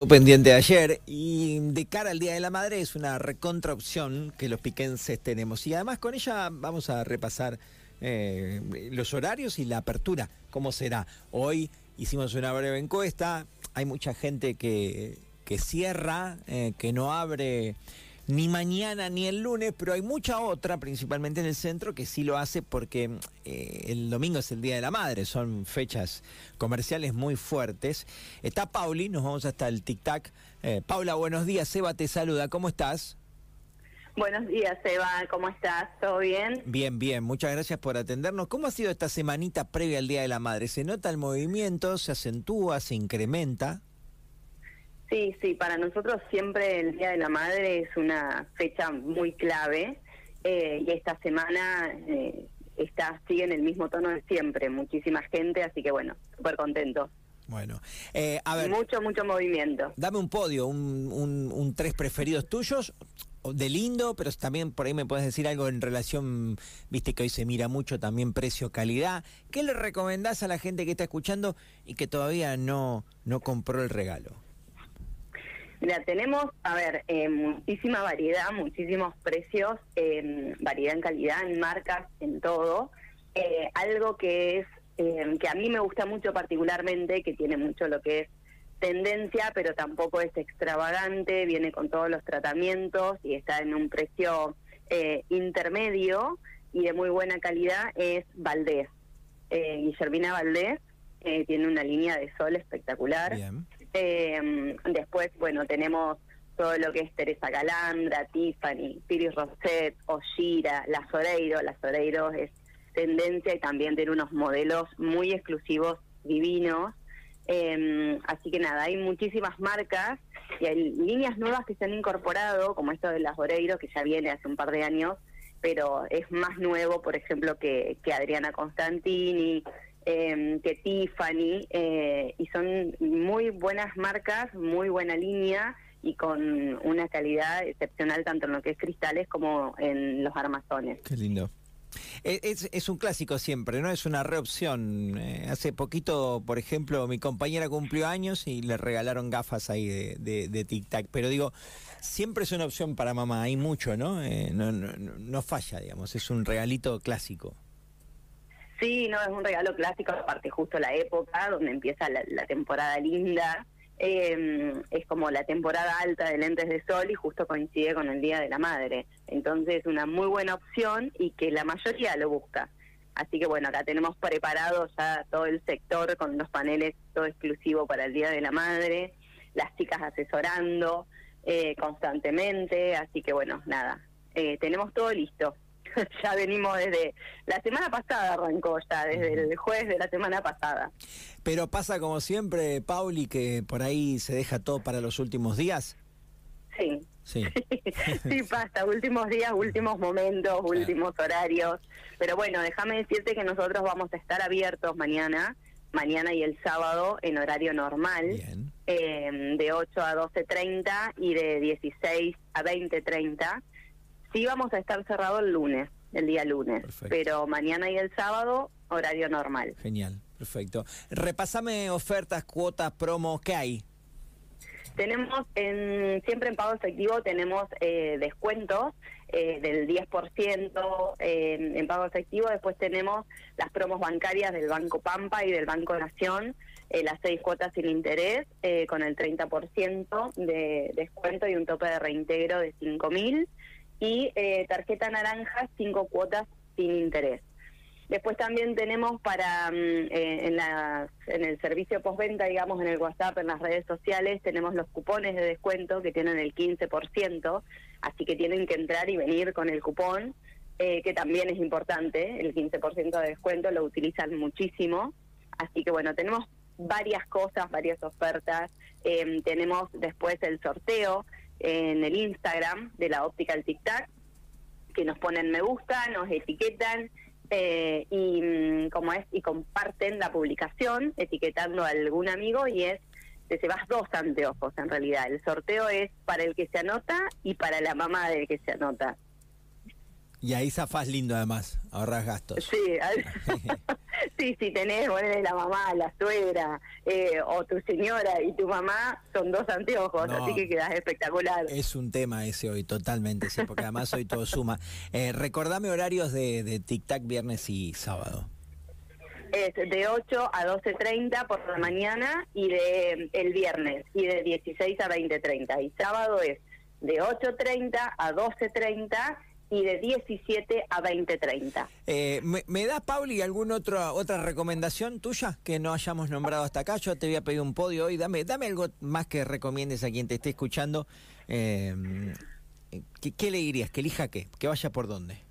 pendiente de ayer y de cara al Día de la Madre es una recontra opción que los piquenses tenemos y además con ella vamos a repasar eh, los horarios y la apertura, cómo será. Hoy hicimos una breve encuesta, hay mucha gente que, que cierra, eh, que no abre ni mañana ni el lunes, pero hay mucha otra, principalmente en el centro, que sí lo hace porque eh, el domingo es el Día de la Madre, son fechas comerciales muy fuertes. Está Pauli, nos vamos hasta el tic-tac. Eh, Paula, buenos días, Seba te saluda, ¿cómo estás? Buenos días, Seba, ¿cómo estás? ¿Todo bien? Bien, bien, muchas gracias por atendernos. ¿Cómo ha sido esta semanita previa al Día de la Madre? ¿Se nota el movimiento, se acentúa, se incrementa? Sí, sí, para nosotros siempre el Día de la Madre es una fecha muy clave eh, y esta semana eh, está sigue en el mismo tono de siempre, muchísima gente, así que bueno, súper contento. Bueno, eh, a ver. Mucho, mucho movimiento. Dame un podio, un, un, un, tres preferidos tuyos, de lindo, pero también por ahí me puedes decir algo en relación, viste que hoy se mira mucho también precio-calidad. ¿Qué le recomendás a la gente que está escuchando y que todavía no, no compró el regalo? Mira, tenemos, a ver, eh, muchísima variedad, muchísimos precios, eh, variedad en calidad, en marcas, en todo. Eh, algo que es, eh, que a mí me gusta mucho particularmente, que tiene mucho lo que es tendencia, pero tampoco es extravagante, viene con todos los tratamientos y está en un precio eh, intermedio y de muy buena calidad, es Valdés. Eh, Guillermina Valdés tiene una línea de sol espectacular. Bien. Eh, después, bueno, tenemos todo lo que es Teresa Calandra, Tiffany, Piris Rosset, Oshira, Las Oreiro. Las Oreiro es tendencia y también tiene unos modelos muy exclusivos, divinos. Eh, así que nada, hay muchísimas marcas y hay líneas nuevas que se han incorporado, como esto de Las Oreiro, que ya viene hace un par de años, pero es más nuevo, por ejemplo, que, que Adriana Constantini, eh, que Tiffany, eh, y son muy buenas marcas, muy buena línea y con una calidad excepcional tanto en lo que es cristales como en los armazones. Qué lindo. Es, es, un clásico siempre, ¿no? Es una reopción. Eh, hace poquito, por ejemplo, mi compañera cumplió años y le regalaron gafas ahí de, de, de tic-tac. Pero digo, siempre es una opción para mamá. Hay mucho, ¿no? Eh, no, no, no falla, digamos. Es un regalito clásico. Sí, no, es un regalo clásico, aparte justo la época donde empieza la, la temporada linda. Eh, es como la temporada alta de lentes de sol y justo coincide con el Día de la Madre. Entonces es una muy buena opción y que la mayoría lo busca. Así que bueno, acá tenemos preparado ya todo el sector con los paneles todo exclusivo para el Día de la Madre, las chicas asesorando eh, constantemente, así que bueno, nada, eh, tenemos todo listo. ya venimos desde la semana pasada arrancó ya, desde el jueves de la semana pasada. Pero pasa como siempre, Pauli, que por ahí se deja todo para los últimos días. Sí. Sí. sí, pasa, últimos días, últimos momentos, últimos horarios. Pero bueno, déjame decirte que nosotros vamos a estar abiertos mañana, mañana y el sábado en horario normal, eh, de 8 a 12.30 y de 16 a 20.30. Sí vamos a estar cerrado el lunes, el día lunes, Perfecto. pero mañana y el sábado horario normal. Genial, perfecto. Repásame ofertas, cuotas, promos, ¿qué hay? Tenemos en, siempre en pago efectivo tenemos eh, descuentos eh, del 10% eh, en pago efectivo. Después tenemos las promos bancarias del Banco Pampa y del Banco Nación, eh, las seis cuotas sin interés eh, con el 30% de descuento y un tope de reintegro de 5 mil. Y eh, tarjeta naranja, cinco cuotas sin interés. Después también tenemos para mm, eh, en, la, en el servicio postventa, digamos, en el WhatsApp, en las redes sociales, tenemos los cupones de descuento que tienen el 15%, así que tienen que entrar y venir con el cupón, eh, que también es importante, el 15% de descuento lo utilizan muchísimo, así que bueno, tenemos varias cosas, varias ofertas, eh, tenemos después el sorteo en el Instagram de la óptica el Tic Tac, que nos ponen me gusta, nos etiquetan, eh, y mm, como es y comparten la publicación etiquetando a algún amigo y es te llevas dos anteojos en realidad el sorteo es para el que se anota y para la mamá del que se anota Y ahí zafás lindo además, ahorras gastos. sí Sí, si tenés, vos eres la mamá, la suegra, eh, o tu señora y tu mamá, son dos anteojos, así que quedas espectacular. Es un tema ese hoy, totalmente, sí, porque además hoy todo suma. Eh, recordame horarios de, de Tic Tac viernes y sábado. Es de 8 a 12.30 por la mañana y de el viernes, y de 16 a 20.30. Y sábado es de 8.30 a 12.30 y de 17 a 20.30. Eh, ¿me, ¿Me das, Pauli, alguna otra, otra recomendación tuya que no hayamos nombrado hasta acá? Yo te voy a pedir un podio hoy. Dame, dame algo más que recomiendes a quien te esté escuchando. Eh, ¿qué, ¿qué, le dirías? ¿Que elija qué? ¿Que vaya por dónde?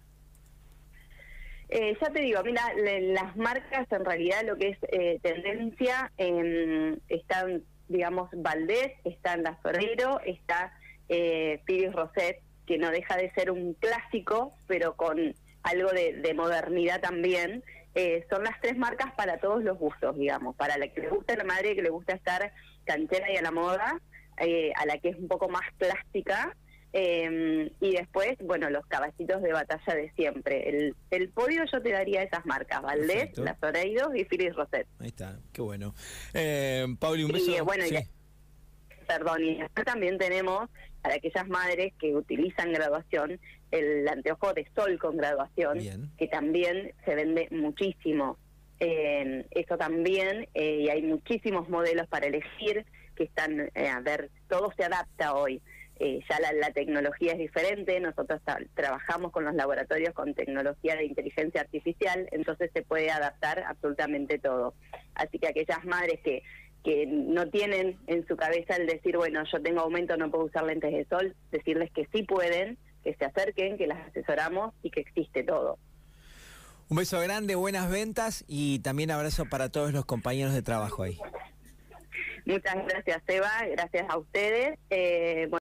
Eh, ya te digo, mira, le, las marcas en realidad lo que es eh, tendencia eh, están, digamos, Valdés, está La Ferreiro, está eh, Piris Roset, que no deja de ser un clásico, pero con algo de, de modernidad también. Eh, son las tres marcas para todos los gustos, digamos, para la que le gusta la madre, que le gusta estar canchera y a la moda, eh, a la que es un poco más plástica, eh, y después, bueno, los caballitos de batalla de siempre. El, el podio yo te daría esas marcas, Valdés. Las Oreidos y Phyllis Roset. Ahí está, qué bueno. Eh, Pauli, un beso. Y, bueno, sí. y, perdón, y también tenemos para aquellas madres que utilizan graduación el anteojo de sol con graduación, Bien. que también se vende muchísimo. Eh, eso también, eh, y hay muchísimos modelos para elegir que están, eh, a ver, todo se adapta hoy. Eh, ya la, la, tecnología es diferente, nosotros trabajamos con los laboratorios con tecnología de inteligencia artificial, entonces se puede adaptar absolutamente todo. Así que aquellas madres que, que no tienen en su cabeza el decir, bueno, yo tengo aumento, no puedo usar lentes de sol, decirles que sí pueden, que se acerquen, que las asesoramos y que existe todo. Un beso grande, buenas ventas y también abrazo para todos los compañeros de trabajo ahí. Muchas gracias, Eva, gracias a ustedes. Eh,